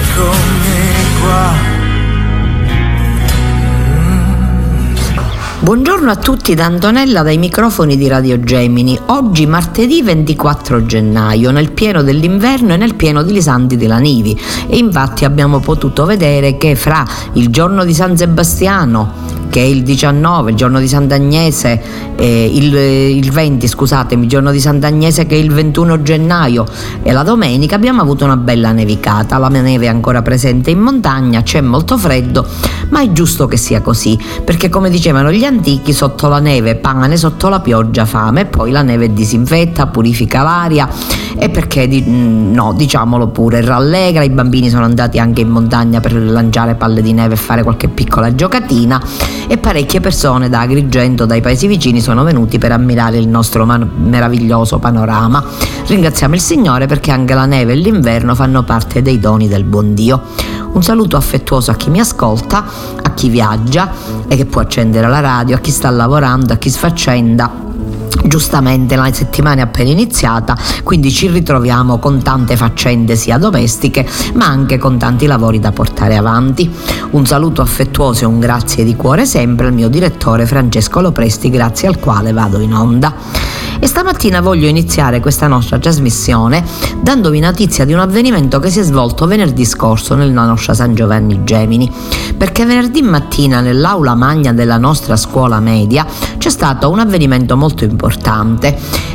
eccomi qua Buongiorno a tutti da Antonella dai microfoni di Radio Gemini. Oggi martedì 24 gennaio, nel pieno dell'inverno e nel pieno di Lisanti della Nivi. E infatti abbiamo potuto vedere che fra il giorno di San Sebastiano, che è il 19, il giorno di Sant'Agnese, eh, il, il 20, scusatemi, il giorno di Sant'Agnese che è il 21 gennaio e la domenica abbiamo avuto una bella nevicata. La neve è ancora presente in montagna, c'è molto freddo, ma è giusto che sia così, perché come dicevano gli antichi, sotto la neve pane, sotto la pioggia fame, e poi la neve disinfetta, purifica l'aria e perché no, diciamolo pure, rallegra, i bambini sono andati anche in montagna per lanciare palle di neve e fare qualche piccola giocatina e parecchie persone da Agrigento, dai paesi vicini sono venuti per ammirare il nostro man- meraviglioso panorama. Ringraziamo il Signore perché anche la neve e l'inverno fanno parte dei doni del buon Dio. Un saluto affettuoso a chi mi ascolta, a chi viaggia e che può accendere la radio, a chi sta lavorando, a chi sfaccenda Giustamente la settimana è appena iniziata, quindi ci ritroviamo con tante faccende sia domestiche, ma anche con tanti lavori da portare avanti. Un saluto affettuoso e un grazie di cuore sempre al mio direttore Francesco Lopresti, grazie al quale vado in onda. E stamattina voglio iniziare questa nostra trasmissione dandovi notizia di un avvenimento che si è svolto venerdì scorso nella nostra San Giovanni Gemini, perché venerdì mattina nell'aula magna della nostra scuola media c'è stato un avvenimento molto importante.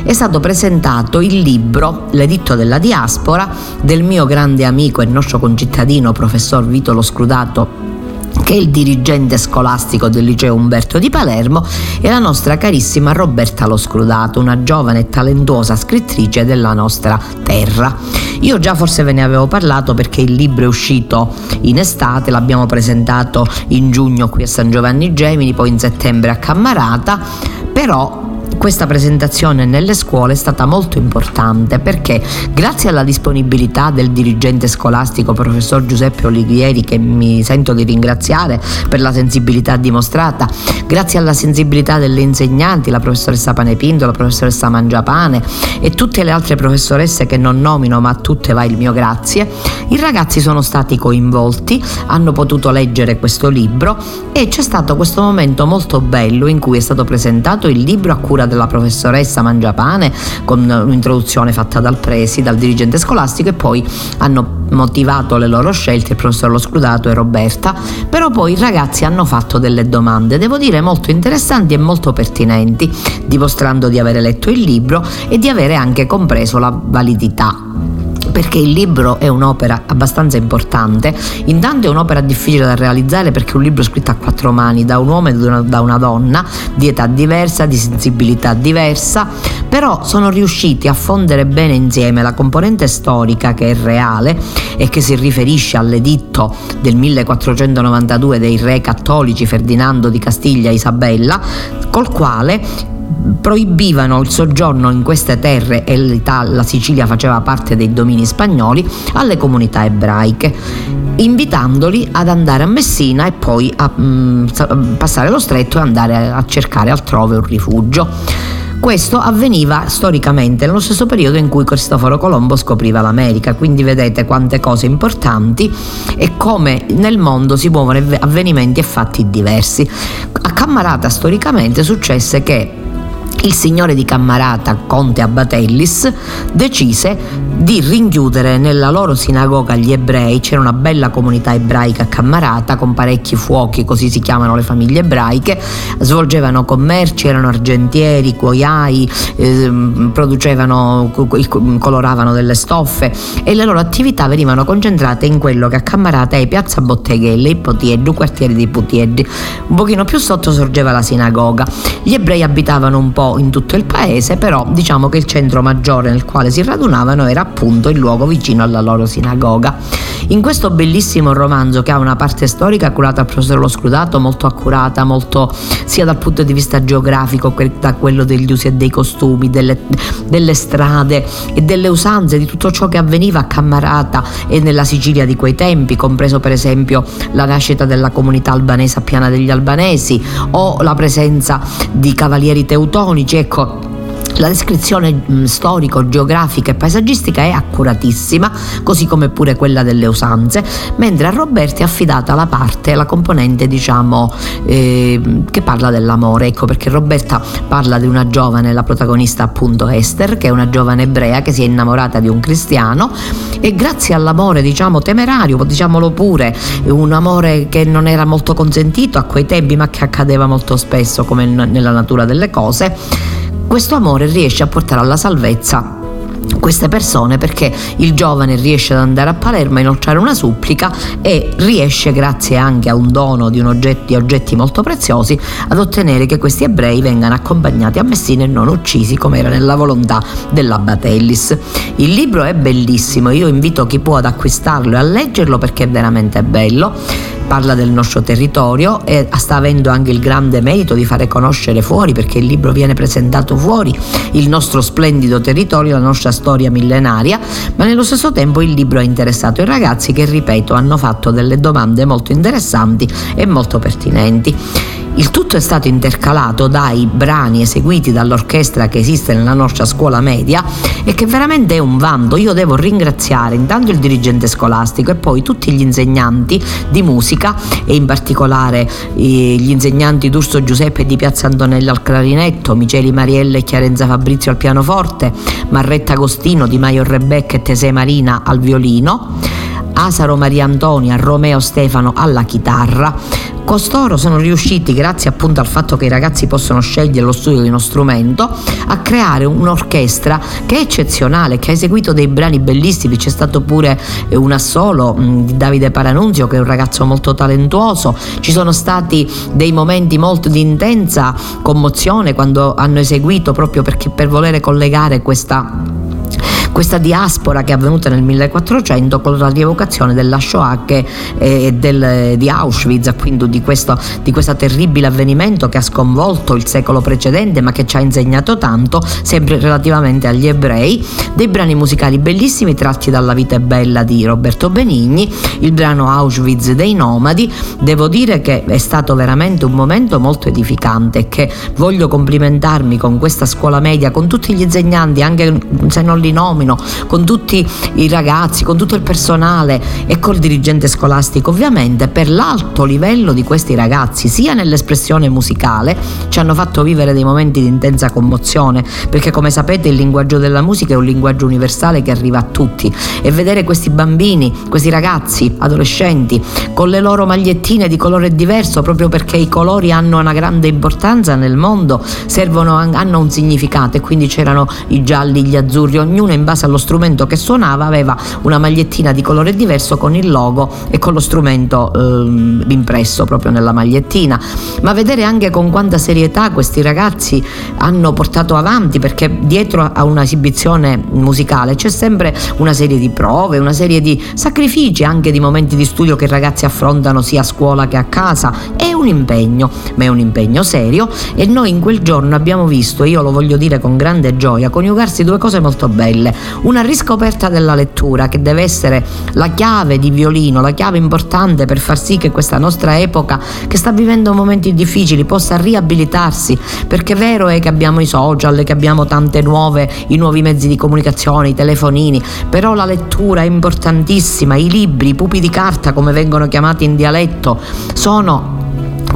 È stato presentato il libro L'editto della diaspora del mio grande amico e nostro concittadino professor Vito Lo Scrudato che è il dirigente scolastico del liceo Umberto di Palermo, e la nostra carissima Roberta Lo Scrudato, una giovane e talentuosa scrittrice della nostra terra. Io già forse ve ne avevo parlato perché il libro è uscito in estate, l'abbiamo presentato in giugno qui a San Giovanni Gemini, poi in settembre a Cammarata, però questa presentazione nelle scuole è stata molto importante perché grazie alla disponibilità del dirigente scolastico professor Giuseppe Olivieri che mi sento di ringraziare per la sensibilità dimostrata, grazie alla sensibilità delle insegnanti, la professoressa Panepindo, la professoressa Mangiapane e tutte le altre professoresse che non nomino ma a tutte va il mio grazie, i ragazzi sono stati coinvolti, hanno potuto leggere questo libro e c'è stato questo momento molto bello in cui è stato presentato il libro a cura della professoressa Mangiapane con un'introduzione fatta dal presi, dal dirigente scolastico e poi hanno motivato le loro scelte il professor Lo Scrudato e Roberta, però poi i ragazzi hanno fatto delle domande, devo dire molto interessanti e molto pertinenti, dimostrando di avere letto il libro e di avere anche compreso la validità perché il libro è un'opera abbastanza importante, intanto è un'opera difficile da realizzare perché è un libro scritto a quattro mani da un uomo e da una donna di età diversa, di sensibilità diversa, però sono riusciti a fondere bene insieme la componente storica che è reale e che si riferisce all'editto del 1492 dei re cattolici Ferdinando di Castiglia e Isabella, col quale proibivano il soggiorno in queste terre e la Sicilia faceva parte dei domini spagnoli alle comunità ebraiche, invitandoli ad andare a Messina e poi a mm, passare lo stretto e andare a cercare altrove un rifugio. Questo avveniva storicamente nello stesso periodo in cui Cristoforo Colombo scopriva l'America, quindi vedete quante cose importanti e come nel mondo si muovono avvenimenti e fatti diversi. A Cammarata storicamente successe che il signore di Cammarata, conte Abatellis, decise di rinchiudere nella loro sinagoga gli ebrei, c'era una bella comunità ebraica a Cammarata con parecchi fuochi, così si chiamano le famiglie ebraiche, svolgevano commerci, erano argentieri, cuoiai, eh, producevano, coloravano delle stoffe e le loro attività venivano concentrate in quello che a Cammarata è Piazza Botteghelle, i Potieddi, quartieri dei Potieddi. Un pochino più sotto sorgeva la sinagoga. Gli ebrei abitavano un po' in tutto il paese, però diciamo che il centro maggiore nel quale si radunavano era appunto il luogo vicino alla loro sinagoga. In questo bellissimo romanzo che ha una parte storica curata al professor Lo Scrutato, molto accurata, molto sia dal punto di vista geografico, da quello degli usi e dei costumi, delle, delle strade e delle usanze, di tutto ciò che avveniva a Cammarata e nella Sicilia di quei tempi, compreso per esempio la nascita della comunità albanese a Piana degli Albanesi o la presenza di cavalieri teutonici, ecco la descrizione mm, storico-geografica e paesaggistica è accuratissima, così come pure quella delle usanze, mentre a Roberti è affidata la parte, la componente diciamo eh, che parla dell'amore, ecco perché Roberta parla di una giovane, la protagonista appunto Esther, che è una giovane ebrea che si è innamorata di un cristiano e grazie all'amore diciamo temerario, diciamolo pure, un amore che non era molto consentito a quei tempi ma che accadeva molto spesso come nella natura delle cose, questo amore riesce a portare alla salvezza queste persone perché il giovane riesce ad andare a Palermo a inoltrare una supplica e riesce grazie anche a un dono di, un oggetti, oggetti molto preziosi ad ottenere che questi ebrei vengano accompagnati a Messina e non uccisi come era nella volontà dell'Abbatellis. Il libro è bellissimo, io invito chi può ad acquistarlo e a leggerlo perché è veramente bello parla del nostro territorio e sta avendo anche il grande merito di fare conoscere fuori, perché il libro viene presentato fuori, il nostro splendido territorio, la nostra storia millenaria, ma nello stesso tempo il libro ha interessato i ragazzi che, ripeto, hanno fatto delle domande molto interessanti e molto pertinenti. Il tutto è stato intercalato dai brani eseguiti dall'orchestra che esiste nella nostra scuola media e che veramente è un vanto. Io devo ringraziare intanto il dirigente scolastico e poi tutti gli insegnanti di musica e in particolare eh, gli insegnanti D'Urso Giuseppe di Piazza Antonella al clarinetto, Miceli Mariella e Chiarenza Fabrizio al pianoforte, Marretta Agostino, Di Maio Rebecca e Tesei Marina al violino. Asaro Maria Antonia, Romeo Stefano alla chitarra. Costoro sono riusciti, grazie appunto al fatto che i ragazzi possono scegliere lo studio di uno strumento, a creare un'orchestra che è eccezionale, che ha eseguito dei brani bellissimi. C'è stato pure eh, un assolo mm, di Davide Paranunzio, che è un ragazzo molto talentuoso. Ci sono stati dei momenti molto di intensa commozione quando hanno eseguito proprio perché per volere collegare questa questa diaspora che è avvenuta nel 1400 con la rievocazione della Shoah e eh, del, di Auschwitz, quindi di questo, di questo terribile avvenimento che ha sconvolto il secolo precedente ma che ci ha insegnato tanto, sempre relativamente agli ebrei, dei brani musicali bellissimi tratti dalla vita è bella di Roberto Benigni, il brano Auschwitz dei Nomadi, devo dire che è stato veramente un momento molto edificante e che voglio complimentarmi con questa scuola media, con tutti gli insegnanti, anche se non li nomino, nomino, con tutti i ragazzi, con tutto il personale e col dirigente scolastico, ovviamente per l'alto livello di questi ragazzi, sia nell'espressione musicale, ci hanno fatto vivere dei momenti di intensa commozione, perché come sapete il linguaggio della musica è un linguaggio universale che arriva a tutti. E vedere questi bambini, questi ragazzi, adolescenti, con le loro magliettine di colore diverso, proprio perché i colori hanno una grande importanza nel mondo, servono, hanno un significato e quindi c'erano i gialli, gli azzurri, ognuno in base allo strumento che suonava aveva una magliettina di colore diverso con il logo e con lo strumento eh, impresso proprio nella magliettina. Ma vedere anche con quanta serietà questi ragazzi hanno portato avanti, perché dietro a un'esibizione musicale c'è sempre una serie di prove, una serie di sacrifici, anche di momenti di studio che i ragazzi affrontano sia a scuola che a casa. È un impegno, ma è un impegno serio e noi in quel giorno abbiamo visto, io lo voglio dire con grande gioia, coniugarsi due cose molto belle una riscoperta della lettura che deve essere la chiave di violino, la chiave importante per far sì che questa nostra epoca che sta vivendo momenti difficili possa riabilitarsi, perché è vero è che abbiamo i social, che abbiamo tante nuove, i nuovi mezzi di comunicazione, i telefonini, però la lettura è importantissima, i libri, i pupi di carta come vengono chiamati in dialetto, sono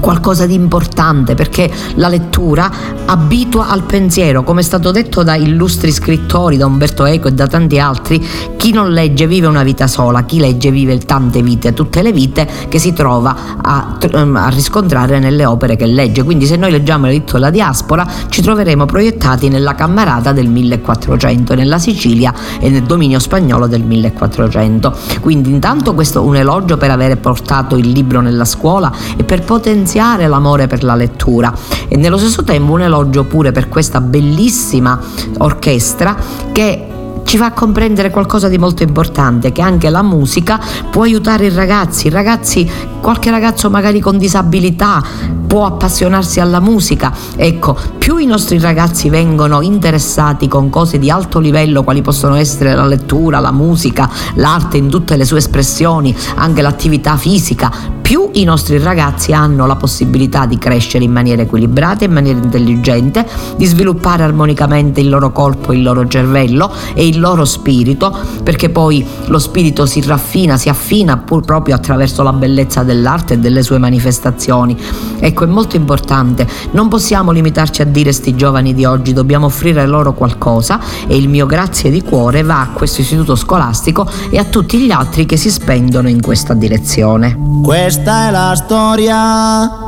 qualcosa di importante perché la lettura abitua al pensiero, come è stato detto da illustri scrittori, da Umberto Eco e da tanti altri, chi non legge vive una vita sola, chi legge vive tante vite, tutte le vite che si trova a, ehm, a riscontrare nelle opere che legge. Quindi se noi leggiamo l'editto della diaspora ci troveremo proiettati nella cammarata del 1400, nella Sicilia e nel dominio spagnolo del 1400. Quindi intanto questo è un elogio per aver portato il libro nella scuola e per potenziare l'amore per la lettura. E nello stesso tempo un elogio pure per questa bellissima orchestra che ci fa comprendere qualcosa di molto importante, che anche la musica può aiutare i ragazzi, i ragazzi, qualche ragazzo magari con disabilità può appassionarsi alla musica. Ecco, più i nostri ragazzi vengono interessati con cose di alto livello, quali possono essere la lettura, la musica, l'arte in tutte le sue espressioni, anche l'attività fisica, più i nostri ragazzi hanno la possibilità di crescere in maniera equilibrata, in maniera intelligente, di sviluppare armonicamente il loro corpo, il loro cervello e il loro spirito, perché poi lo spirito si raffina, si affina pur proprio attraverso la bellezza dell'arte e delle sue manifestazioni. Ecco, è molto importante, non possiamo limitarci a dire sti giovani di oggi, dobbiamo offrire loro qualcosa e il mio grazie di cuore va a questo istituto scolastico e a tutti gli altri che si spendono in questa direzione. Questa è la storia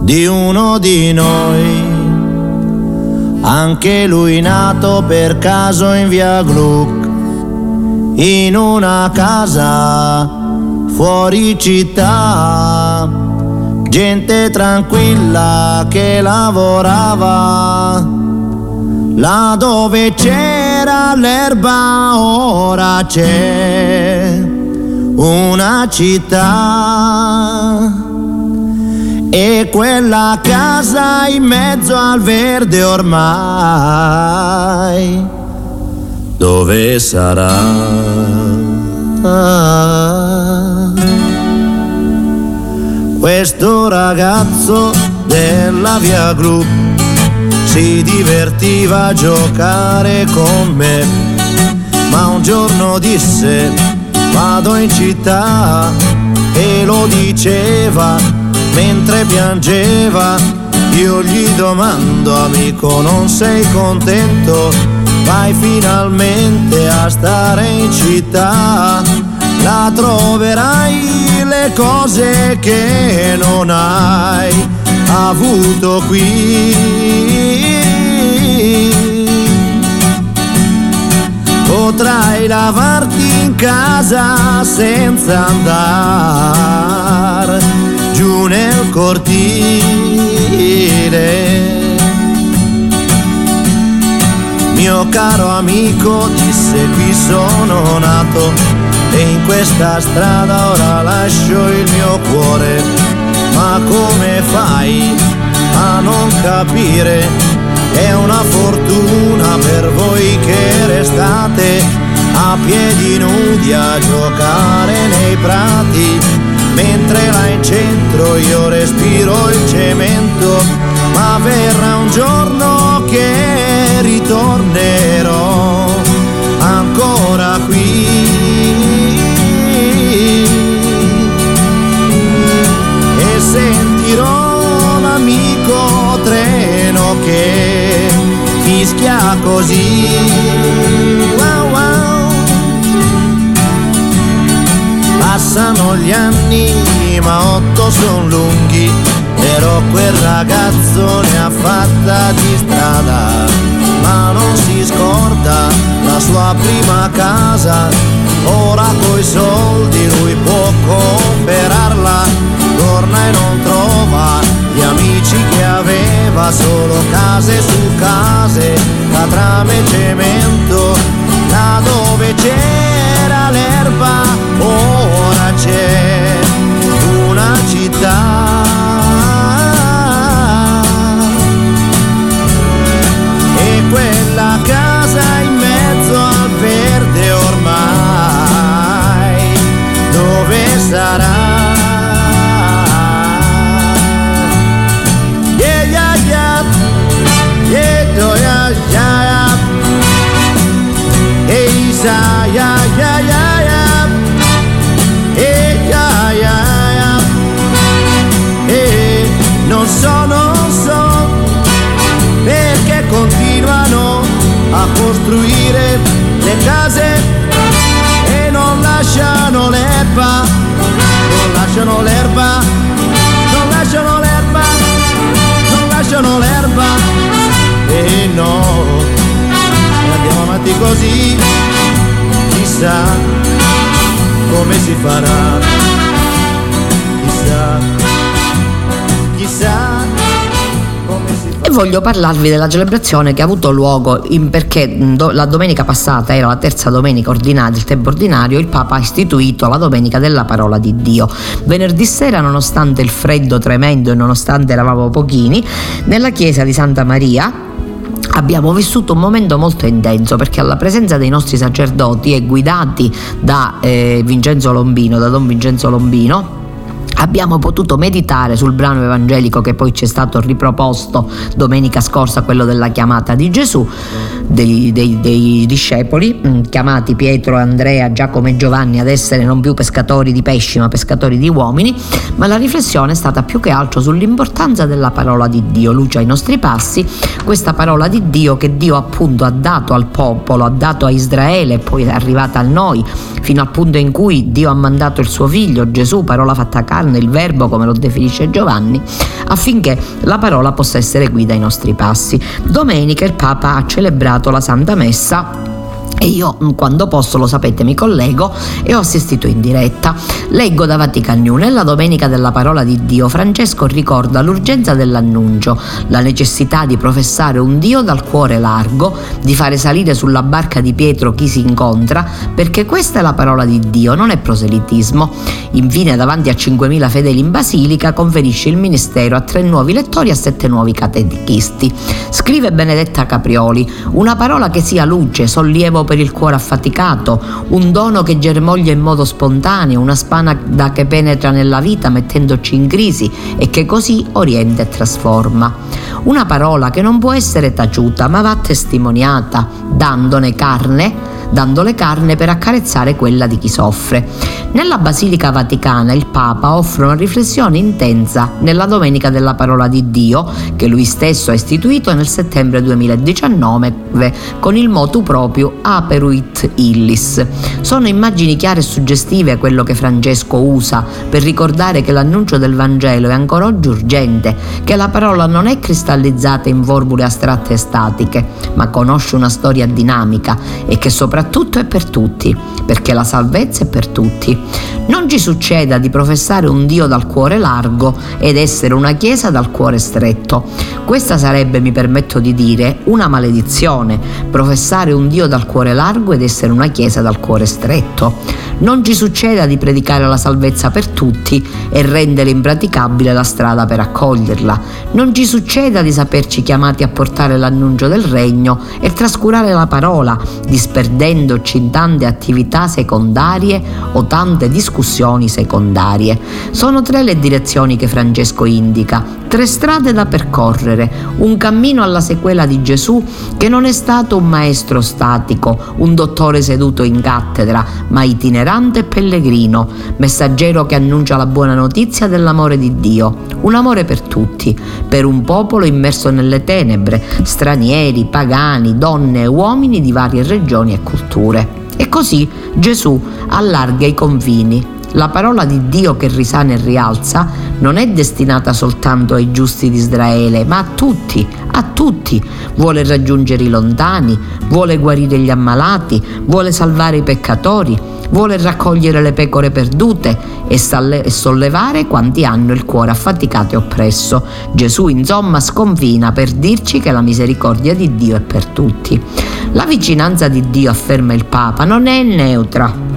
di uno di noi anche lui nato per caso in via Gluck, in una casa fuori città, gente tranquilla che lavorava, là dove c'era l'erba ora c'è una città. E quella casa in mezzo al verde ormai, dove sarà? Questo ragazzo della via Gru si divertiva a giocare con me, ma un giorno disse vado in città e lo diceva mentre piangeva. Io gli domando, amico, non sei contento? Vai finalmente a stare in città. La troverai le cose che non hai avuto qui. Potrai lavarti in casa senza andare giù nel cortile. Mio caro amico disse qui sono nato e in questa strada ora lascio il mio cuore. Ma come fai a non capire? È una fortuna per voi che restate a piedi nudi a giocare nei prati mentre là in centro io respiro il cemento, ma verrà un giorno che ritornerò ancora qui. L'amico treno che fischia così. Passano gli anni, ma otto son lunghi, però quel ragazzo ne ha fatta di strada, ma non si scorda la sua prima casa, ora coi soldi lui può comprarla, torna e non trova aveva, solo case su case, catrame e cemento, da dove c'era l'erba, ora c'è una città. Isaiah, ya ya ya Eh, non so, non so perché continuano a costruire le case e non lasciano l'erba, non lasciano l'erba, non lasciano l'erba, non lasciano l'erba, e eh, no avanti così, chissà come si farà, chissà, chissà e voglio parlarvi della celebrazione che ha avuto luogo in, perché do, la domenica passata era la terza domenica ordinaria del tempo ordinario, il Papa ha istituito la domenica della parola di Dio. Venerdì sera, nonostante il freddo tremendo e nonostante eravamo pochini, nella chiesa di Santa Maria abbiamo vissuto un momento molto intenso perché alla presenza dei nostri sacerdoti e guidati da eh, Vincenzo Lombino, da Don Vincenzo Lombino, Abbiamo potuto meditare sul brano evangelico che poi ci è stato riproposto domenica scorsa, quello della chiamata di Gesù, dei, dei, dei discepoli, mm, chiamati Pietro, Andrea, Giacomo e Giovanni ad essere non più pescatori di pesci ma pescatori di uomini, ma la riflessione è stata più che altro sull'importanza della parola di Dio, luce ai nostri passi, questa parola di Dio che Dio appunto ha dato al popolo, ha dato a Israele poi è arrivata a noi, fino al punto in cui Dio ha mandato il suo figlio Gesù, parola fatta carne, il verbo come lo definisce Giovanni, affinché la parola possa essere guida ai nostri passi. Domenica il Papa ha celebrato la Santa Messa e io mm, quando posso, lo sapete, mi collego e ho assistito in diretta. Leggo da Vatican News, nella domenica della parola di Dio, Francesco ricorda l'urgenza dell'annuncio, la necessità di professare un Dio dal cuore largo, di fare salire sulla barca di Pietro chi si incontra, perché questa è la parola di Dio, non è proselitismo. Infine, davanti a 5.000 fedeli in Basilica, conferisce il ministero a tre nuovi lettori e a sette nuovi catechisti. Scrive Benedetta Caprioli, una parola che sia luce, sollievo per il cuore affaticato, un dono che germoglia in modo spontaneo, una spada che penetra nella vita mettendoci in crisi e che così orienta e trasforma. Una parola che non può essere taciuta ma va testimoniata, dandone carne dandole carne per accarezzare quella di chi soffre. Nella Basilica Vaticana il Papa offre una riflessione intensa nella Domenica della Parola di Dio, che lui stesso ha istituito nel settembre 2019 con il motu proprio Aperuit Illis. Sono immagini chiare e suggestive quello che Francesco usa per ricordare che l'annuncio del Vangelo è ancora oggi urgente, che la parola non è cristallizzata in formule astratte e statiche, ma conosce una storia dinamica e che soprattutto soprattutto è per tutti, perché la salvezza è per tutti. Non ci succeda di professare un Dio dal cuore largo ed essere una Chiesa dal cuore stretto. Questa sarebbe, mi permetto di dire, una maledizione, professare un Dio dal cuore largo ed essere una Chiesa dal cuore stretto. Non ci succeda di predicare la salvezza per tutti e rendere impraticabile la strada per accoglierla. Non ci succeda di saperci chiamati a portare l'annuncio del regno e trascurare la parola, disperdendo perdendoci tante attività secondarie o tante discussioni secondarie. Sono tre le direzioni che Francesco indica, tre strade da percorrere, un cammino alla sequela di Gesù che non è stato un maestro statico, un dottore seduto in cattedra, ma itinerante e pellegrino, messaggero che annuncia la buona notizia dell'amore di Dio, un amore per tutti, per un popolo immerso nelle tenebre, stranieri, pagani, donne e uomini di varie regioni e culture culture. E così Gesù allarga i confini. La parola di Dio che risana e rialza non è destinata soltanto ai giusti di Israele, ma a tutti, a tutti. Vuole raggiungere i lontani, vuole guarire gli ammalati, vuole salvare i peccatori, vuole raccogliere le pecore perdute e, sollevare quanti hanno il cuore affaticato e oppresso. Gesù insomma sconfina per dirci che la misericordia di Dio è per tutti. La vicinanza di Dio, afferma il Papa, non è neutra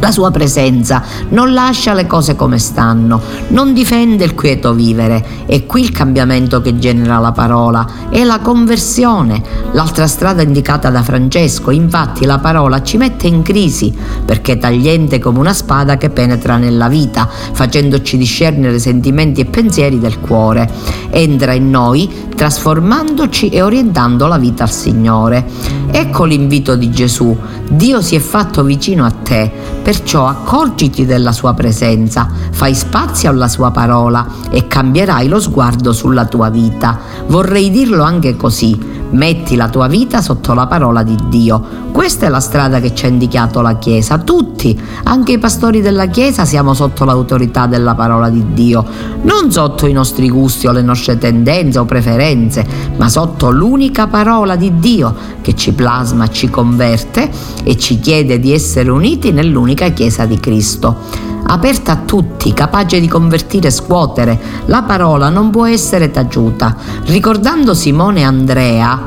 la sua presenza non lascia le cose come stanno, non difende il quieto vivere. È qui il cambiamento che genera la parola, è la conversione. L'altra strada indicata da Francesco, infatti la parola ci mette in crisi, perché è tagliente come una spada che penetra nella vita, facendoci discernere sentimenti e pensieri del cuore. Entra in noi, trasformandoci e orientando la vita al Signore. Ecco l'invito di Gesù. Dio si è fatto vicino a te Perciò accorgiti della sua presenza, fai spazio alla sua parola e cambierai lo sguardo sulla tua vita. Vorrei dirlo anche così. Metti la tua vita sotto la parola di Dio. Questa è la strada che ci ha indicato la Chiesa. Tutti, anche i pastori della Chiesa, siamo sotto l'autorità della parola di Dio. Non sotto i nostri gusti o le nostre tendenze o preferenze, ma sotto l'unica parola di Dio che ci plasma, ci converte e ci chiede di essere uniti nell'unica Chiesa di Cristo aperta a tutti, capace di convertire e scuotere. La parola non può essere taciuta. Ricordando Simone e Andrea,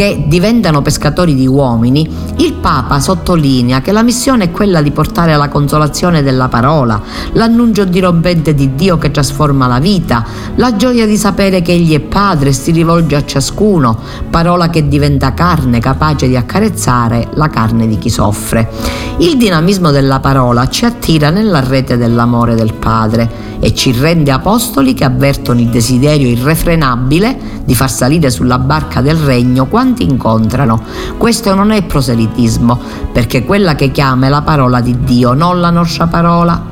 che diventano pescatori di uomini, il Papa sottolinea che la missione è quella di portare la consolazione della parola, l'annuncio dirompente di Dio che trasforma la vita, la gioia di sapere che Egli è Padre e si rivolge a ciascuno, parola che diventa carne capace di accarezzare la carne di chi soffre. Il dinamismo della parola ci attira nella rete dell'amore del Padre e ci rende apostoli che avvertono il desiderio irrefrenabile di far salire sulla barca del regno quanti incontrano. Questo non è proselitismo, perché quella che chiama è la parola di Dio, non la nostra parola.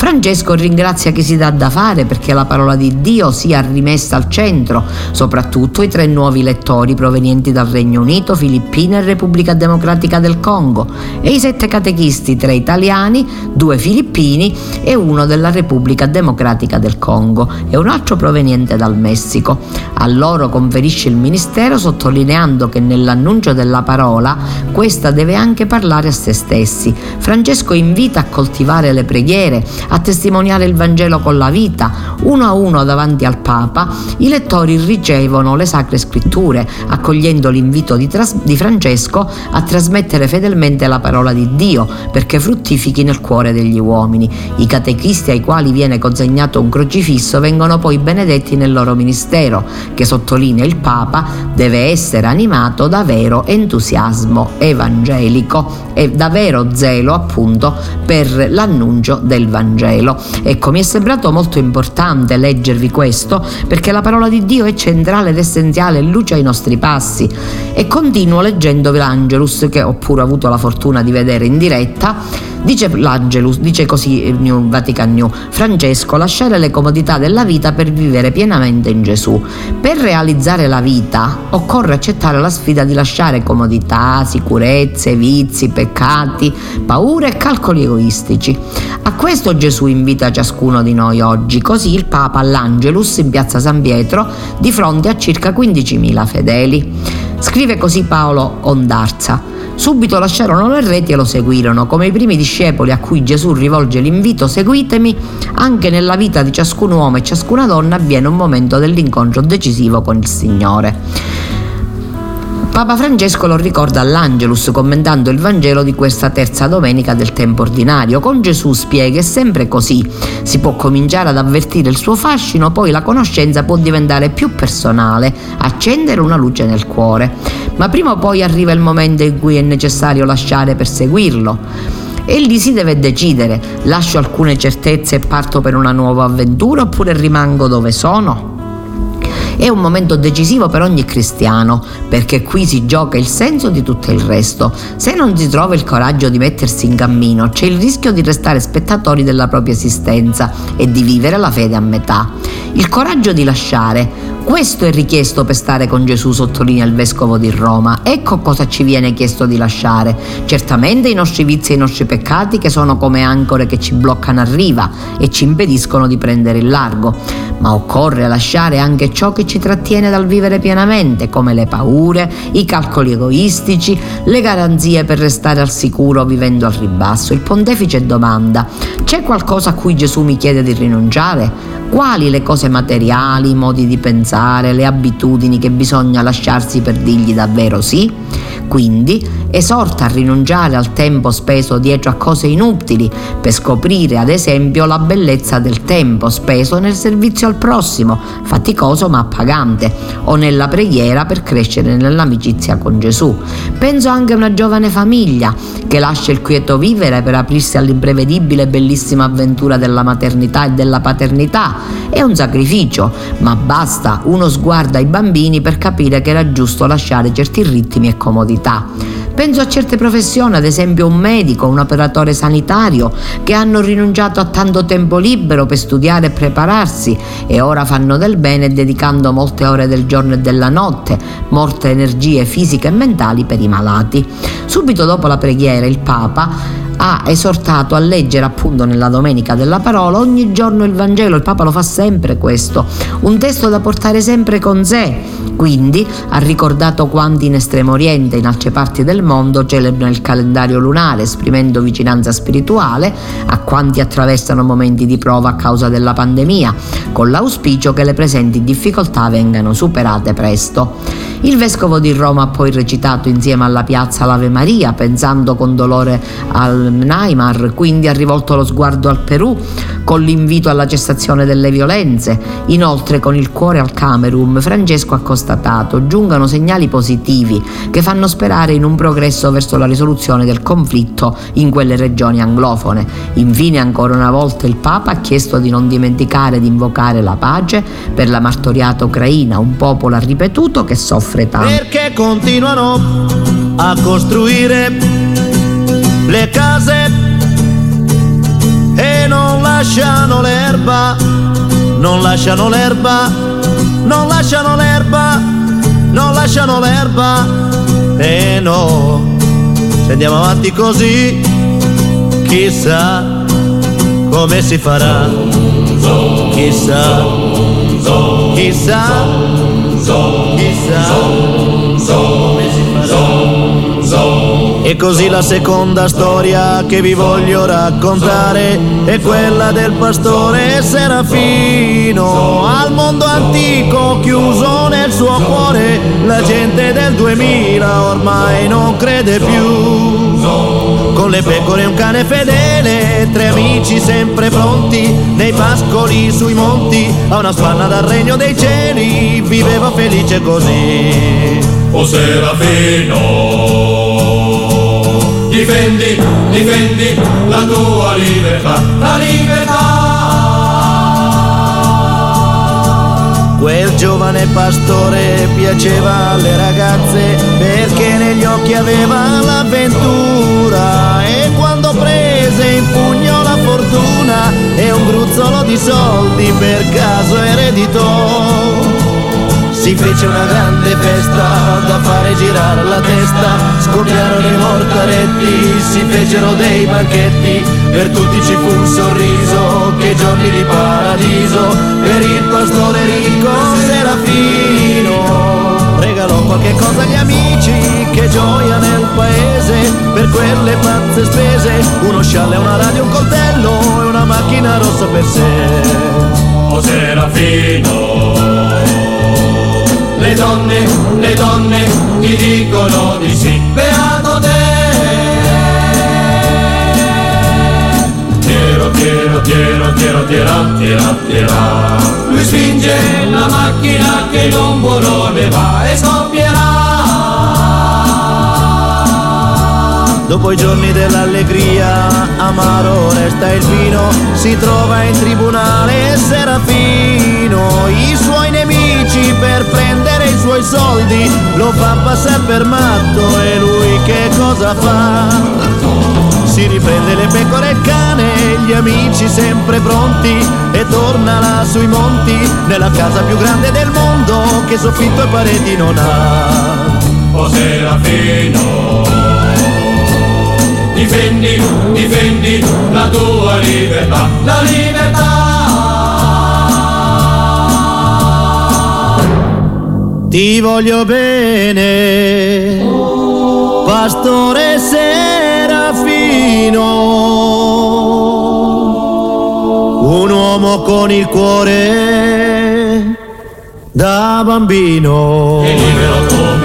Francesco ringrazia chi si dà da fare perché la parola di Dio sia rimessa al centro, soprattutto i tre nuovi lettori provenienti dal Regno Unito, Filippine e Repubblica Democratica del Congo e i sette catechisti, tre italiani, due filippini e uno della Repubblica Democratica del Congo e un altro proveniente dal Messico. A loro conferisce il ministero sottolineando che nell'annuncio della parola questa deve anche parlare a se stessi. Francesco invita a coltivare le preghiere, a testimoniare il Vangelo con la vita. Uno a uno davanti al Papa i lettori ricevono le sacre scritture, accogliendo l'invito di, tras- di Francesco a trasmettere fedelmente la parola di Dio perché fruttifichi nel cuore degli uomini. I catechisti ai quali viene consegnato un crocifisso vengono poi benedetti nel loro ministero, che sottolinea il Papa deve essere animato da vero entusiasmo evangelico e da vero zelo appunto per l'annuncio del Vangelo. Vangelo. Ecco, mi è sembrato molto importante leggervi questo perché la parola di Dio è centrale ed essenziale e luce ai nostri passi. E continuo leggendovi l'Angelus che ho pure avuto la fortuna di vedere in diretta Dice l'Angelus, dice così il New Vatican New, Francesco, lasciare le comodità della vita per vivere pienamente in Gesù. Per realizzare la vita occorre accettare la sfida di lasciare comodità, sicurezze, vizi, peccati, paure e calcoli egoistici. A questo Gesù invita ciascuno di noi oggi, così il Papa all'Angelus in piazza San Pietro di fronte a circa 15.000 fedeli. Scrive così Paolo Ondarza. Subito lasciarono le reti e lo seguirono, come i primi discepoli a cui Gesù rivolge l'invito seguitemi, anche nella vita di ciascun uomo e ciascuna donna avviene un momento dell'incontro decisivo con il Signore. Papa Francesco lo ricorda all'Angelus commentando il Vangelo di questa terza domenica del tempo ordinario. Con Gesù spiega è sempre così. Si può cominciare ad avvertire il suo fascino, poi la conoscenza può diventare più personale, accendere una luce nel cuore. Ma prima o poi arriva il momento in cui è necessario lasciare per seguirlo. E lì si deve decidere, lascio alcune certezze e parto per una nuova avventura oppure rimango dove sono? È un momento decisivo per ogni cristiano, perché qui si gioca il senso di tutto il resto. Se non si trova il coraggio di mettersi in cammino, c'è il rischio di restare spettatori della propria esistenza e di vivere la fede a metà. Il coraggio di lasciare, questo è richiesto per stare con Gesù, sottolinea il vescovo di Roma. Ecco cosa ci viene chiesto di lasciare. Certamente i nostri vizi e i nostri peccati che sono come ancore che ci bloccano a riva e ci impediscono di prendere il largo. Ma occorre lasciare anche ciò che ci trattiene dal vivere pienamente, come le paure, i calcoli egoistici, le garanzie per restare al sicuro vivendo al ribasso. Il pontefice domanda, c'è qualcosa a cui Gesù mi chiede di rinunciare? Quali le cose materiali, i modi di pensare, le abitudini che bisogna lasciarsi per dirgli davvero sì? Quindi esorta a rinunciare al tempo speso dietro a cose inutili per scoprire ad esempio la bellezza del tempo speso nel servizio al prossimo, faticoso ma pagante, o nella preghiera per crescere nell'amicizia con Gesù. Penso anche a una giovane famiglia che lascia il quieto vivere per aprirsi all'imprevedibile e bellissima avventura della maternità e della paternità. È un sacrificio, ma basta uno sguardo ai bambini per capire che era giusto lasciare certi ritmi e comodità. Penso a certe professioni, ad esempio un medico, un operatore sanitario, che hanno rinunciato a tanto tempo libero per studiare e prepararsi e ora fanno del bene dedicando molte ore del giorno e della notte, molte energie fisiche e mentali per i malati. Subito dopo la preghiera il Papa ha esortato a leggere appunto nella domenica della parola ogni giorno il Vangelo, il Papa lo fa sempre questo, un testo da portare sempre con sé. Quindi ha ricordato quanti in Estremo Oriente e in altre parti del mondo celebrano il calendario lunare, esprimendo vicinanza spirituale a quanti attraversano momenti di prova a causa della pandemia, con l'auspicio che le presenti difficoltà vengano superate presto. Il vescovo di Roma ha poi recitato insieme alla piazza l'Ave Maria, pensando con dolore al Neymar, quindi ha rivolto lo sguardo al Perù con l'invito alla cessazione delle violenze. Inoltre con il cuore al Camerun, Francesco ha constatato giungano segnali positivi che fanno sperare in un progresso verso la risoluzione del conflitto in quelle regioni anglofone. Infine ancora una volta il Papa ha chiesto di non dimenticare di invocare la pace per la martoriata Ucraina, un popolo ha ripetuto che soffre tanto. Perché continuano a costruire le case e non lasciano l'erba, non lasciano l'erba, non lasciano l'erba, non lasciano l'erba e no, se andiamo avanti così, chissà come si farà, chissà, chissà, chissà. E così la seconda storia che vi voglio raccontare è quella del pastore Serafino. Al mondo antico chiuso nel suo cuore, la gente del 2000 ormai non crede più. Con le pecore e un cane fedele, tre amici sempre pronti, nei pascoli sui monti, a una spanna dal regno dei cieli, viveva felice così. O Serafino difendi, difendi la tua libertà, la libertà. Quel giovane pastore piaceva alle ragazze perché negli occhi aveva l'avventura e quando prese in pugno la fortuna e un gruzzolo di soldi per caso ereditò si fece una grande festa da fare girare la testa, scoppiarono i mortaretti, si fecero dei banchetti, per tutti ci fu un sorriso, che giorni di paradiso, per il pastore ricco Serafino. Regalò qualche cosa agli amici, che gioia nel paese, per quelle pazze spese, uno scialle, una radio, un coltello e una macchina rossa per sé. Oh Serafino le donne, le donne ti dicono di sì, beato te. Tiro, tiro, tiro, tiro, tira, tira, tira. Lui spinge la macchina che non vuole va e scoppierà. Dopo i giorni dell'allegria, amaro resta il vino, si trova in tribunale Serafino, i suoi nemici per prendere i suoi soldi lo fa passare per matto e lui che cosa fa? Si riprende le pecore e il cane, gli amici sempre pronti e torna là sui monti, nella casa più grande del mondo che soffitto e pareti non ha. O Serafino difendi, difendi la tua libertà, la libertà. Ti voglio bene, pastore Serafino, un uomo con il cuore da bambino. E libero come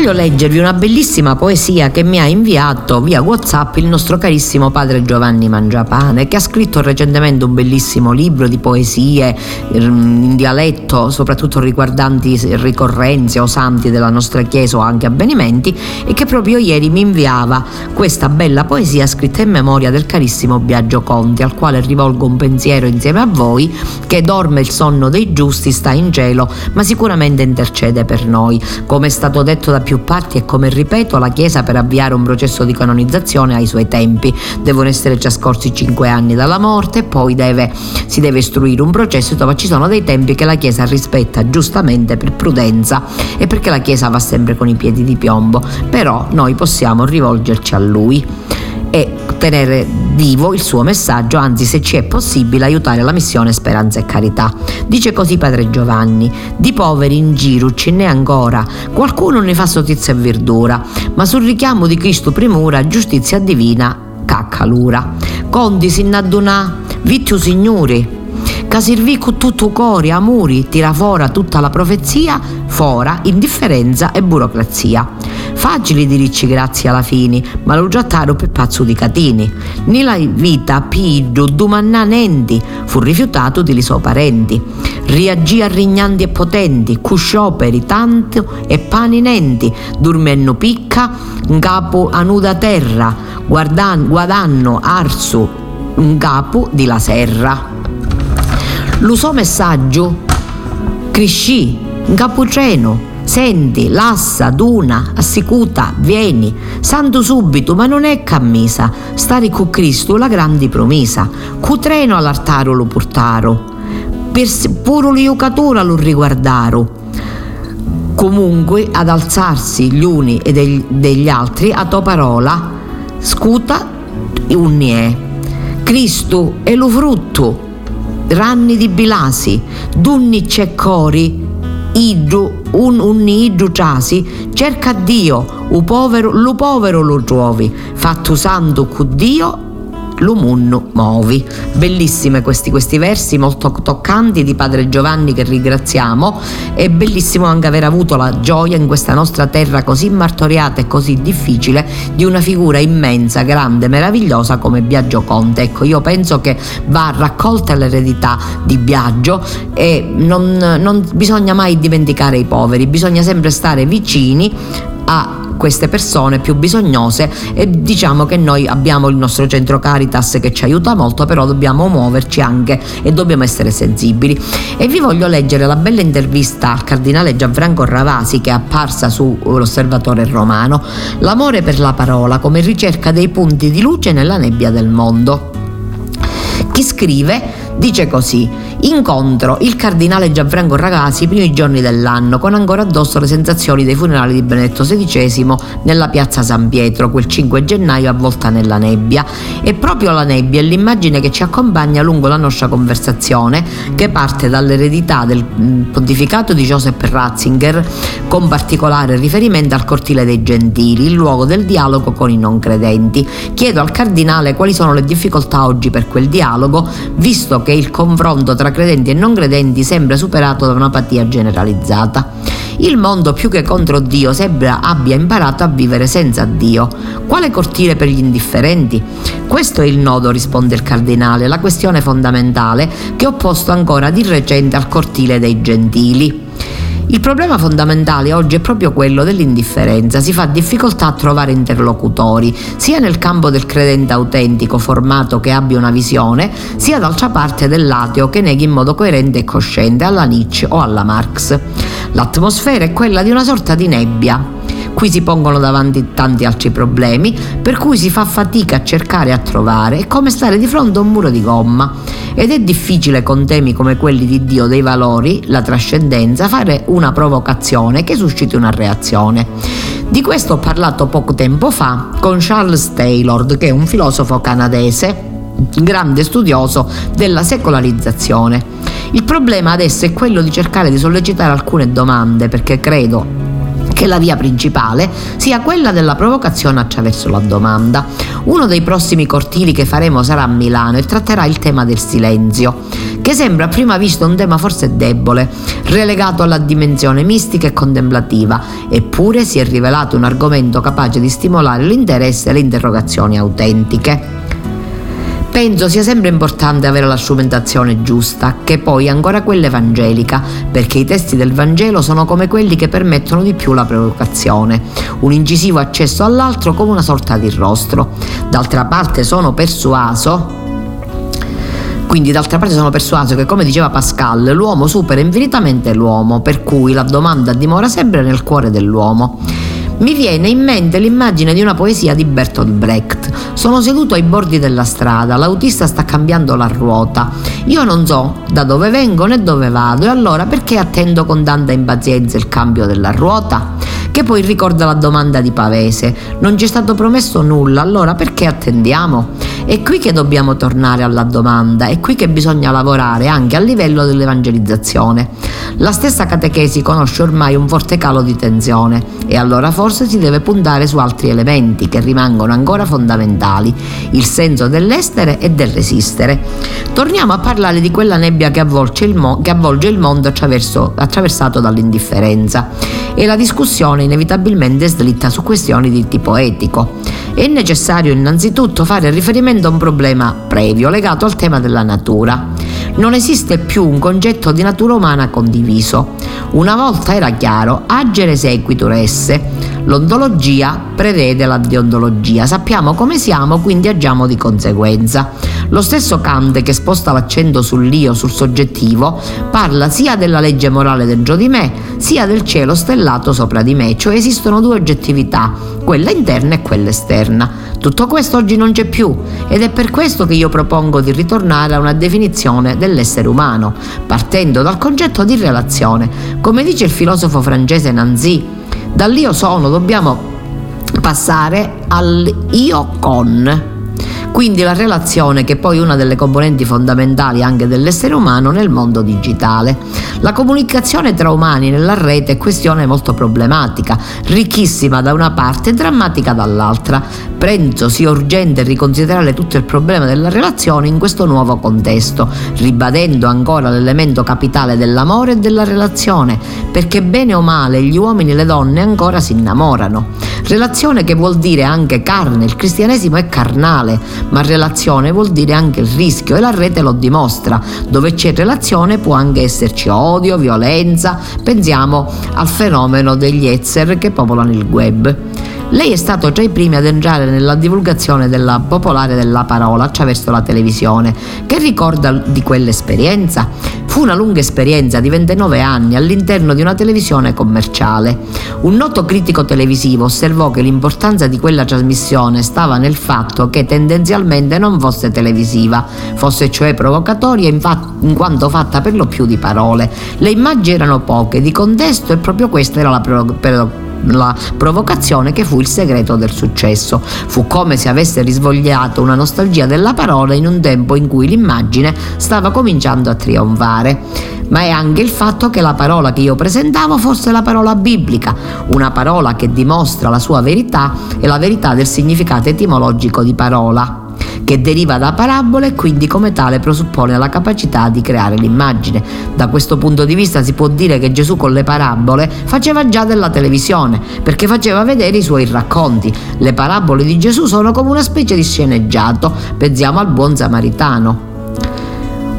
voglio leggervi una bellissima poesia che mi ha inviato via WhatsApp il nostro carissimo padre Giovanni Mangiapane, che ha scritto recentemente un bellissimo libro di poesie mm, in dialetto, soprattutto riguardanti ricorrenze o santi della nostra chiesa o anche avvenimenti, e che proprio ieri mi inviava questa bella poesia scritta in memoria del carissimo Biagio Conti, al quale rivolgo un pensiero insieme a voi, che dorme il sonno dei giusti, sta in cielo, ma sicuramente intercede per noi. Come è stato detto da più parti e come ripeto, la Chiesa per avviare un processo di canonizzazione ha i suoi tempi. Devono essere già scorsi cinque anni dalla morte, poi deve, si deve istruire un processo, dove ci sono dei tempi che la Chiesa rispetta giustamente per prudenza e perché la Chiesa va sempre con i piedi di piombo. Però noi possiamo rivolgerci a Lui tenere vivo il suo messaggio, anzi se ci è possibile aiutare la missione Speranza e Carità. Dice così Padre Giovanni, di poveri in giro ce n'è ancora, qualcuno ne fa sotizia e verdura, ma sul richiamo di Cristo primura, giustizia divina, caccalura. Conti si innadunà, vittu signori, che servì con tutto cuore, amori, tira fuori tutta la profezia, fora indifferenza e burocrazia. Facili di ricci grazie alla fine, ma lo giattaro per pazzo di catini. Nella vita piglio domannanenti, fu rifiutato di suoi parenti. Reagì a rignanti e potenti, cu scioperi tanto e paninenti, dormendo picca, in capo a nuda terra, guadanno arsu, in capo di la serra. Suo messaggio crescì in capuceno Senti, lassa, duna, assicuta, vieni. Santo subito, ma non è cammisa. Stare con Cristo la grande promessa. Cu all'artaro lo portaro. Per puro l'iucatura lo riguardaro. Comunque ad alzarsi gli uni e degli, degli altri a tua parola, scuta unnie. Cristo è lo frutto. Ranni di bilasi, dunni c'è cori, iddu un unnidu ciasi cerca Dio u povero, lo povero lo trovi fatto santo cu Dio lo munno movi. Bellissime questi, questi, versi, molto toccanti di Padre Giovanni che ringraziamo. È bellissimo anche aver avuto la gioia in questa nostra terra così martoriata e così difficile di una figura immensa, grande, meravigliosa come Biagio Conte. Ecco, io penso che va raccolta l'eredità di Biagio e non, non bisogna mai dimenticare i poveri, bisogna sempre stare vicini a queste persone più bisognose e diciamo che noi abbiamo il nostro centro Caritas che ci aiuta molto, però dobbiamo muoverci anche e dobbiamo essere sensibili. E vi voglio leggere la bella intervista al cardinale Gianfranco Ravasi che è apparsa sull'Osservatore Romano, L'amore per la parola come ricerca dei punti di luce nella nebbia del mondo. Chi scrive dice così: Incontro il cardinale Gianfranco Ragazzi i primi giorni dell'anno, con ancora addosso le sensazioni dei funerali di Benedetto XVI nella piazza San Pietro, quel 5 gennaio avvolta nella nebbia. E proprio la nebbia è l'immagine che ci accompagna lungo la nostra conversazione, che parte dall'eredità del mm, pontificato di Joseph Ratzinger, con particolare riferimento al cortile dei gentili, il luogo del dialogo con i non credenti. Chiedo al cardinale quali sono le difficoltà oggi per quel dialogo, visto che il confronto tra credenti e non credenti sembra superato da un'apatia generalizzata. Il mondo più che contro Dio sembra abbia imparato a vivere senza Dio. Quale cortile per gli indifferenti? Questo è il nodo, risponde il cardinale, la questione fondamentale che ho posto ancora di recente al cortile dei gentili. Il problema fondamentale oggi è proprio quello dell'indifferenza, si fa difficoltà a trovare interlocutori, sia nel campo del credente autentico formato che abbia una visione, sia d'altra parte dell'ateo che neghi in modo coerente e cosciente alla Nietzsche o alla Marx. L'atmosfera è quella di una sorta di nebbia, Qui si pongono davanti tanti altri problemi, per cui si fa fatica a cercare e a trovare, è come stare di fronte a un muro di gomma. Ed è difficile con temi come quelli di Dio dei valori, la trascendenza, fare una provocazione che susciti una reazione. Di questo ho parlato poco tempo fa con Charles Taylor, che è un filosofo canadese grande studioso della secolarizzazione. Il problema adesso è quello di cercare di sollecitare alcune domande perché credo che la via principale sia quella della provocazione attraverso la domanda. Uno dei prossimi cortili che faremo sarà a Milano e tratterà il tema del silenzio, che sembra a prima vista un tema forse debole, relegato alla dimensione mistica e contemplativa, eppure si è rivelato un argomento capace di stimolare l'interesse e le interrogazioni autentiche. Penso sia sempre importante avere la strumentazione giusta, che poi è ancora quella evangelica, perché i testi del Vangelo sono come quelli che permettono di più la provocazione, un incisivo accesso all'altro come una sorta di rostro. D'altra parte sono persuaso quindi d'altra parte sono persuaso che, come diceva Pascal, l'uomo supera infinitamente l'uomo, per cui la domanda dimora sempre nel cuore dell'uomo. Mi viene in mente l'immagine di una poesia di Bertolt Brecht. Sono seduto ai bordi della strada, l'autista sta cambiando la ruota. Io non so da dove vengo né dove vado e allora perché attendo con tanta impazienza il cambio della ruota? Che poi ricorda la domanda di Pavese. Non ci è stato promesso nulla, allora perché attendiamo? È qui che dobbiamo tornare alla domanda, è qui che bisogna lavorare anche a livello dell'evangelizzazione. La stessa catechesi conosce ormai un forte calo di tensione e allora forse si deve puntare su altri elementi che rimangono ancora fondamentali, il senso dell'estere e del resistere. Torniamo a parlare di quella nebbia che avvolge il, mo- che avvolge il mondo attraversato dall'indifferenza e la discussione inevitabilmente slitta su questioni di tipo etico. È necessario innanzitutto fare riferimento un problema previo legato al tema della natura. Non esiste più un concetto di natura umana condiviso. Una volta era chiaro, agere sequitur esse. L'ontologia prevede la deontologia, sappiamo come siamo, quindi agiamo di conseguenza. Lo stesso Kant che sposta l'accento sull'io, sul soggettivo, parla sia della legge morale dentro di me, sia del cielo stellato sopra di me, cioè esistono due oggettività, quella interna e quella esterna. Tutto questo oggi non c'è più ed è per questo che io propongo di ritornare a una definizione dell'essere umano, partendo dal concetto di relazione. Come dice il filosofo francese Nancy, dall'io sono dobbiamo passare all'io con quindi la relazione che è poi una delle componenti fondamentali anche dell'essere umano nel mondo digitale. La comunicazione tra umani nella rete è questione molto problematica, ricchissima da una parte e drammatica dall'altra. Penso sia urgente riconsiderare tutto il problema della relazione in questo nuovo contesto, ribadendo ancora l'elemento capitale dell'amore e della relazione, perché bene o male gli uomini e le donne ancora si innamorano. Relazione che vuol dire anche carne, il cristianesimo è carnale, ma relazione vuol dire anche il rischio e la rete lo dimostra. Dove c'è relazione può anche esserci odio, violenza, pensiamo al fenomeno degli ether che popolano il web. Lei è stato tra i primi ad entrare nella divulgazione della popolare della parola attraverso la televisione. Che ricorda di quell'esperienza? Fu una lunga esperienza di 29 anni all'interno di una televisione commerciale. Un noto critico televisivo osservò che l'importanza di quella trasmissione stava nel fatto che tendenzialmente non fosse televisiva, fosse cioè provocatoria in, quanto fatta per lo più di parole. Le immagini erano poche, di contesto e proprio questa era la prerogativa la provocazione che fu il segreto del successo. Fu come se avesse risvogliato una nostalgia della parola in un tempo in cui l'immagine stava cominciando a trionfare. Ma è anche il fatto che la parola che io presentavo fosse la parola biblica, una parola che dimostra la sua verità e la verità del significato etimologico di parola che deriva da parabole e quindi come tale presuppone la capacità di creare l'immagine. Da questo punto di vista si può dire che Gesù con le parabole faceva già della televisione, perché faceva vedere i suoi racconti. Le parabole di Gesù sono come una specie di sceneggiato, pensiamo al buon samaritano.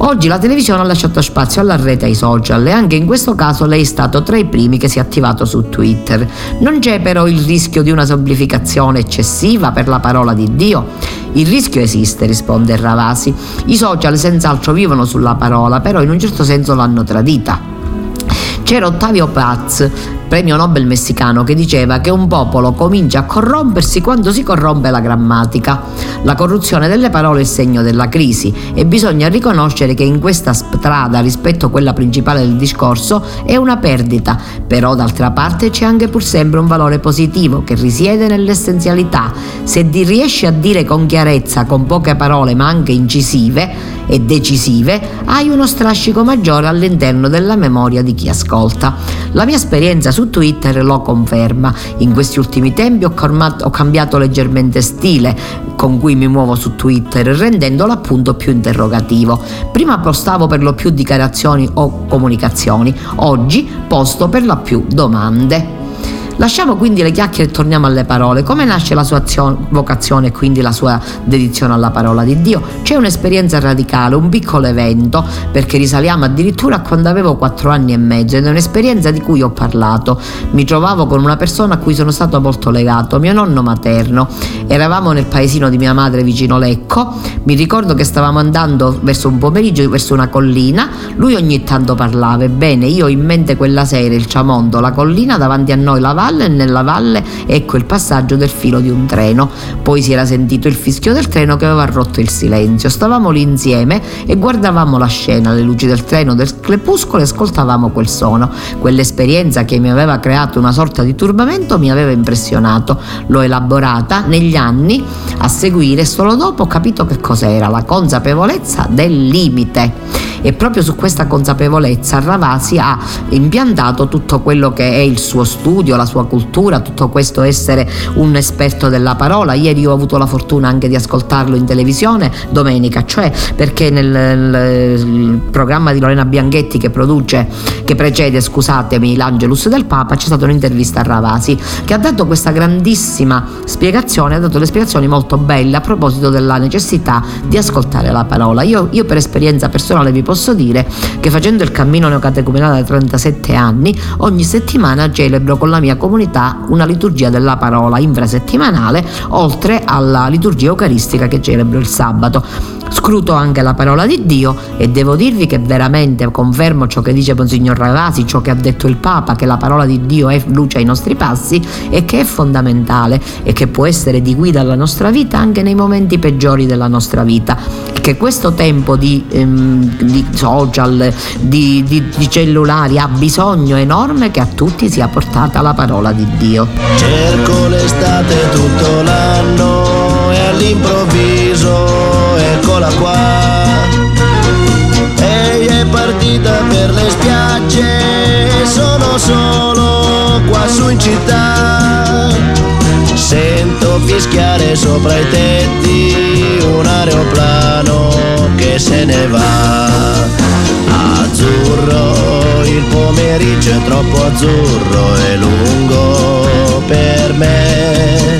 Oggi la televisione ha lasciato spazio alla rete e ai social e anche in questo caso lei è stato tra i primi che si è attivato su Twitter. Non c'è però il rischio di una semplificazione eccessiva per la parola di Dio. Il rischio esiste, risponde Ravasi. I social senz'altro vivono sulla parola, però in un certo senso l'hanno tradita. C'era Ottavio Paz, premio Nobel messicano, che diceva che un popolo comincia a corrompersi quando si corrompe la grammatica. La corruzione delle parole è il segno della crisi e bisogna riconoscere che in questa strada rispetto a quella principale del discorso è una perdita, però d'altra parte c'è anche pur sempre un valore positivo che risiede nell'essenzialità. Se riesci a dire con chiarezza, con poche parole ma anche incisive, e decisive, hai uno strascico maggiore all'interno della memoria di chi ascolta. La mia esperienza su Twitter lo conferma. In questi ultimi tempi ho, ho cambiato leggermente stile con cui mi muovo su Twitter, rendendolo appunto più interrogativo. Prima postavo per lo più dichiarazioni o comunicazioni, oggi posto per la più domande. Lasciamo quindi le chiacchiere e torniamo alle parole. Come nasce la sua azione, vocazione e quindi la sua dedizione alla parola di Dio? C'è un'esperienza radicale, un piccolo evento, perché risaliamo addirittura a quando avevo quattro anni e mezzo ed è un'esperienza di cui ho parlato. Mi trovavo con una persona a cui sono stato molto legato, mio nonno materno. Eravamo nel paesino di mia madre vicino Lecco. Mi ricordo che stavamo andando verso un pomeriggio, verso una collina. Lui ogni tanto parlava. Ebbene, io ho in mente quella sera il Ciamondo, la collina davanti a noi, la valle valle e nella valle ecco il passaggio del filo di un treno. Poi si era sentito il fischio del treno che aveva rotto il silenzio. Stavamo lì insieme e guardavamo la scena, le luci del treno del crepuscolo e ascoltavamo quel suono. Quell'esperienza che mi aveva creato una sorta di turbamento mi aveva impressionato. L'ho elaborata negli anni a seguire e solo dopo ho capito che cos'era la consapevolezza del limite e proprio su questa consapevolezza Ravasi ha impiantato tutto quello che è il suo studio, la sua cultura, tutto questo essere un esperto della parola. Ieri ho avuto la fortuna anche di ascoltarlo in televisione domenica, cioè perché nel, programma di Lorena Bianchetti che produce, che precede, scusatemi, l'Angelus del Papa, c'è stata un'intervista a Ravasi che ha dato questa grandissima spiegazione, ha dato le spiegazioni molto belle a proposito della necessità di ascoltare la parola. Io, io per esperienza personale vi posso posso dire che facendo il cammino neocatecumenale da 37 anni, ogni settimana celebro con la mia comunità una liturgia della parola infrasettimanale, oltre alla liturgia eucaristica che celebro il sabato. Scruto anche la parola di Dio e devo dirvi che veramente confermo ciò che dice Monsignor Ravasi, ciò che ha detto il Papa, che la parola di Dio è luce ai nostri passi e che è fondamentale e che può essere di guida alla nostra vita anche nei momenti peggiori della nostra vita. Che questo tempo di, ehm, di social, di, di, di cellulari ha bisogno enorme che a tutti sia portata la parola di Dio. Cerco l'estate tutto l'anno e all'improvviso eccola qua. Ehi è partita per le spiagge, sono solo qua su in città. Sento fischiare sopra i tetti un aeroplano che se ne va. Azzurro, il pomeriggio è troppo azzurro e lungo per me.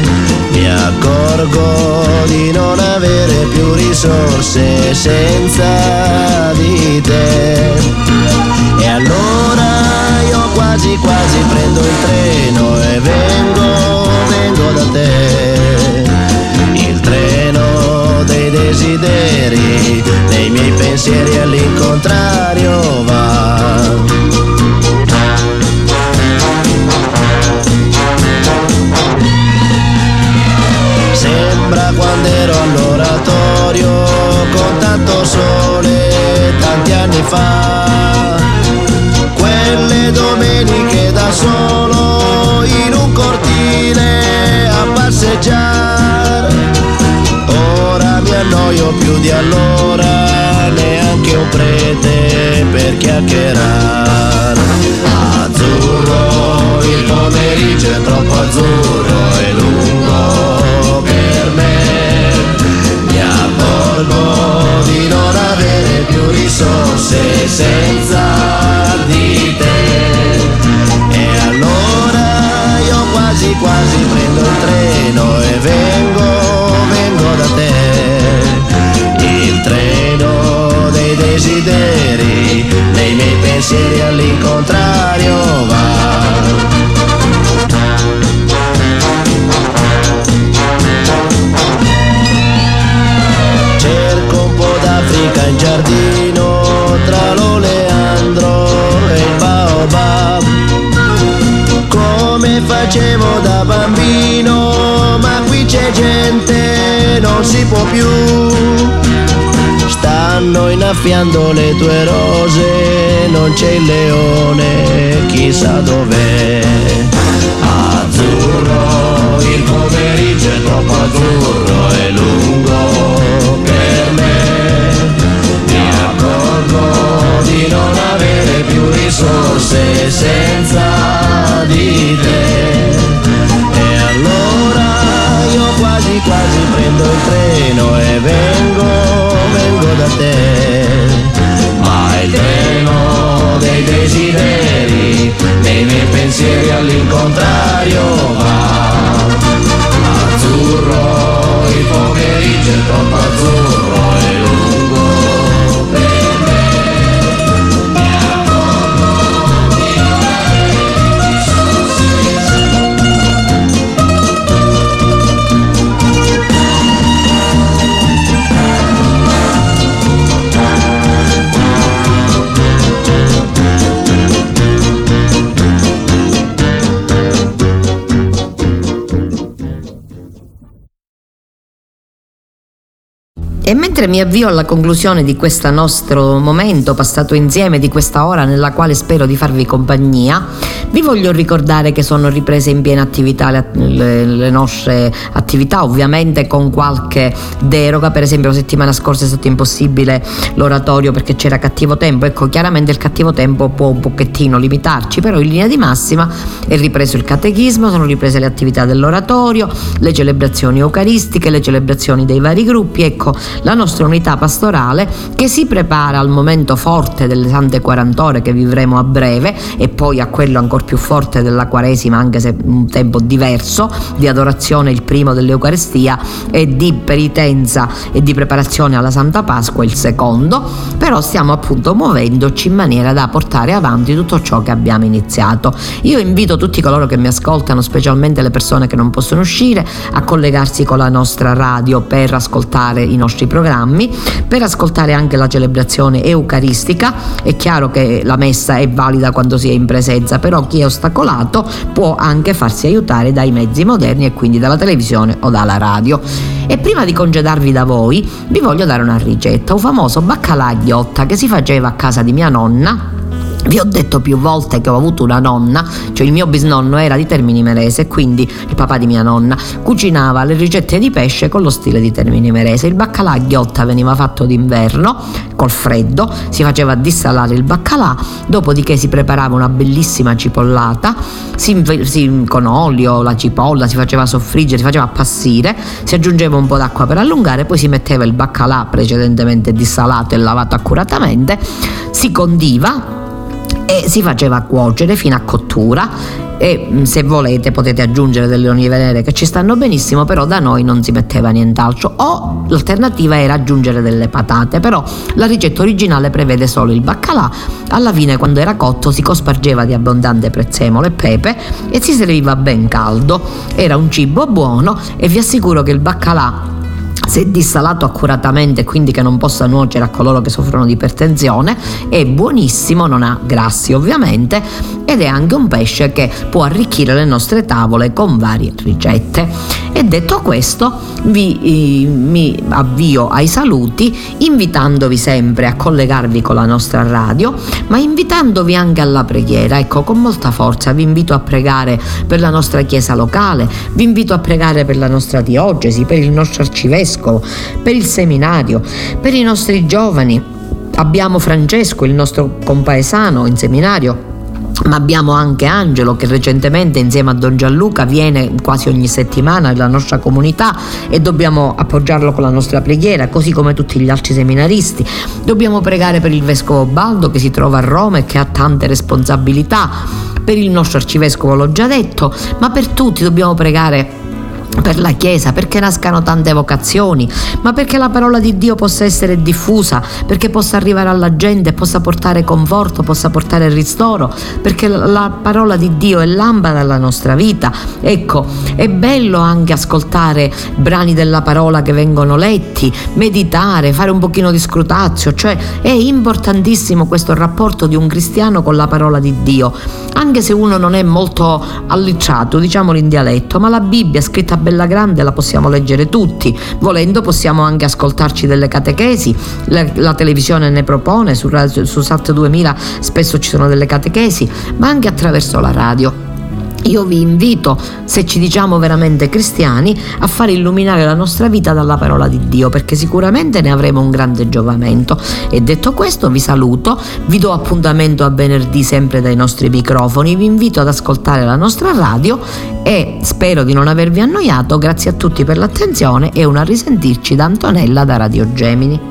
Mi accorgo di non più risorse senza di te. E allora io quasi quasi prendo il treno e vengo, vengo da te. Il treno dei desideri, dei miei pensieri all'incontrario va. Con tanto sole tanti anni fa. Quelle domeniche da solo in un cortile a passeggiare. Ora mi annoio più di allora, neanche un prete per chiacchierare. Azzurro, il pomeriggio è troppo azzurro risorse senza di te. E allora io quasi quasi prendo il treno e vengo, vengo da te. Il treno dei desideri, dei miei pensieri all'incontrario soffiando le tue rose, non c'è il leone, chissà dov'è. Azzurro, il pomeriggio è troppo azzurro e lungo per me. Mi accorgo di non avere più risorse senza di te. E allora io quasi quasi prendo il treno e vengo, vengo da te. y mi pensiero al contrario va. Azzurro, il pomeriggio è troppo azzurro. E mentre mi avvio alla conclusione di questo nostro momento passato insieme, di questa ora nella quale spero di farvi compagnia, vi voglio ricordare che sono riprese in piena attività le, le- le nostre attività, ovviamente con qualche deroga, per esempio la settimana scorsa è stato impossibile l'oratorio perché c'era cattivo tempo, ecco chiaramente il cattivo tempo può un pochettino limitarci, però in linea di massima è ripreso il catechismo, sono riprese le attività dell'oratorio, le celebrazioni eucaristiche, le celebrazioni dei vari gruppi, ecco la nostra unità pastorale che si prepara al momento forte delle sante 40 ore che vivremo a breve e poi a quello ancora più forte della Quaresima, anche se un tempo diverso, di adorazione il primo dell'Eucarestia e di penitenza e di preparazione alla Santa Pasqua il secondo, però stiamo appunto muovendoci in maniera da portare avanti tutto ciò che abbiamo iniziato. Io invito tutti coloro che mi ascoltano, specialmente le persone che non possono uscire, a collegarsi con la nostra radio per ascoltare i nostri programmi, per ascoltare anche la celebrazione eucaristica. È chiaro che la messa è valida quando si è in presenza, però chi è ostacolato può anche farsi aiutare dai mezzi moderni e quindi dalla televisione o dalla radio. E prima di congedarvi da voi, vi voglio dare una ricetta, un famoso baccalà ghiotta che si faceva a casa di mia nonna vi ho detto più volte che ho avuto una nonna, cioè il mio bisnonno era di Termini Merese, quindi il papà di mia nonna cucinava le ricette di pesce con lo stile di Termini Merese. Il baccalà ghiotta veniva fatto d'inverno col freddo, si faceva dissalare il baccalà, dopodiché si preparava una bellissima cipollata, si, si- con olio, la cipolla, si faceva soffriggere, si faceva appassire, si aggiungeva un po' d'acqua per allungare, poi si metteva il baccalà precedentemente dissalato e lavato accuratamente, si condiva e si faceva cuocere fino a cottura. E mh, se volete potete aggiungere delle olive nere che ci stanno benissimo però da noi non si metteva nient'altro. O l'alternativa era aggiungere delle patate però la ricetta originale prevede solo il baccalà. Alla fine quando era cotto si cospargeva di abbondante prezzemolo e pepe e si serviva ben caldo. Era un cibo buono e vi assicuro che il baccalà se dissalato accuratamente, quindi che non possa nuocere a coloro che soffrono di ipertensione, è buonissimo, non ha grassi ovviamente, ed è anche un pesce che può arricchire le nostre tavole con varie ricette. E detto questo, vi, mi avvio ai saluti, invitandovi sempre a collegarvi con la nostra radio, ma invitandovi anche alla preghiera. Ecco, con molta forza vi invito a pregare per la nostra chiesa locale, vi invito a pregare per la nostra diocesi, per il nostro arcivescovo, per il seminario, per i nostri giovani. Abbiamo Francesco, il nostro compaesano in seminario, ma abbiamo anche Angelo che recentemente insieme a Don Gianluca viene quasi ogni settimana nella nostra comunità e dobbiamo appoggiarlo con la nostra preghiera, così come tutti gli altri seminaristi. Dobbiamo pregare per il vescovo Baldo che si trova a Roma e che ha tante responsabilità, per il nostro arcivescovo l'ho già detto, ma per tutti dobbiamo pregare per la Chiesa, perché nascano tante vocazioni, ma perché la parola di Dio possa essere diffusa, perché possa arrivare alla gente, possa portare conforto, possa portare ristoro, perché la- la parola di Dio è lampada alla nostra vita. Ecco, è bello anche ascoltare brani della parola che vengono letti, meditare, fare un pochino di scrutazio, cioè è importantissimo questo rapporto di un cristiano con la parola di Dio, anche se uno non è molto allicciato, diciamolo in dialetto, ma la Bibbia scritta bella grande la possiamo leggere tutti, volendo possiamo anche ascoltarci delle catechesi, la, la televisione ne propone, su, su Sat 2000 spesso ci sono delle catechesi, ma anche attraverso la radio. Io vi invito, se ci diciamo veramente cristiani, a far illuminare la nostra vita dalla parola di Dio, perché sicuramente ne avremo un grande giovamento. E detto questo, vi saluto, vi do appuntamento a venerdì sempre dai nostri microfoni, vi invito ad ascoltare la nostra radio e spero di non avervi annoiato. Grazie a tutti per l'attenzione e una risentirci da Antonella da Radio Gemini.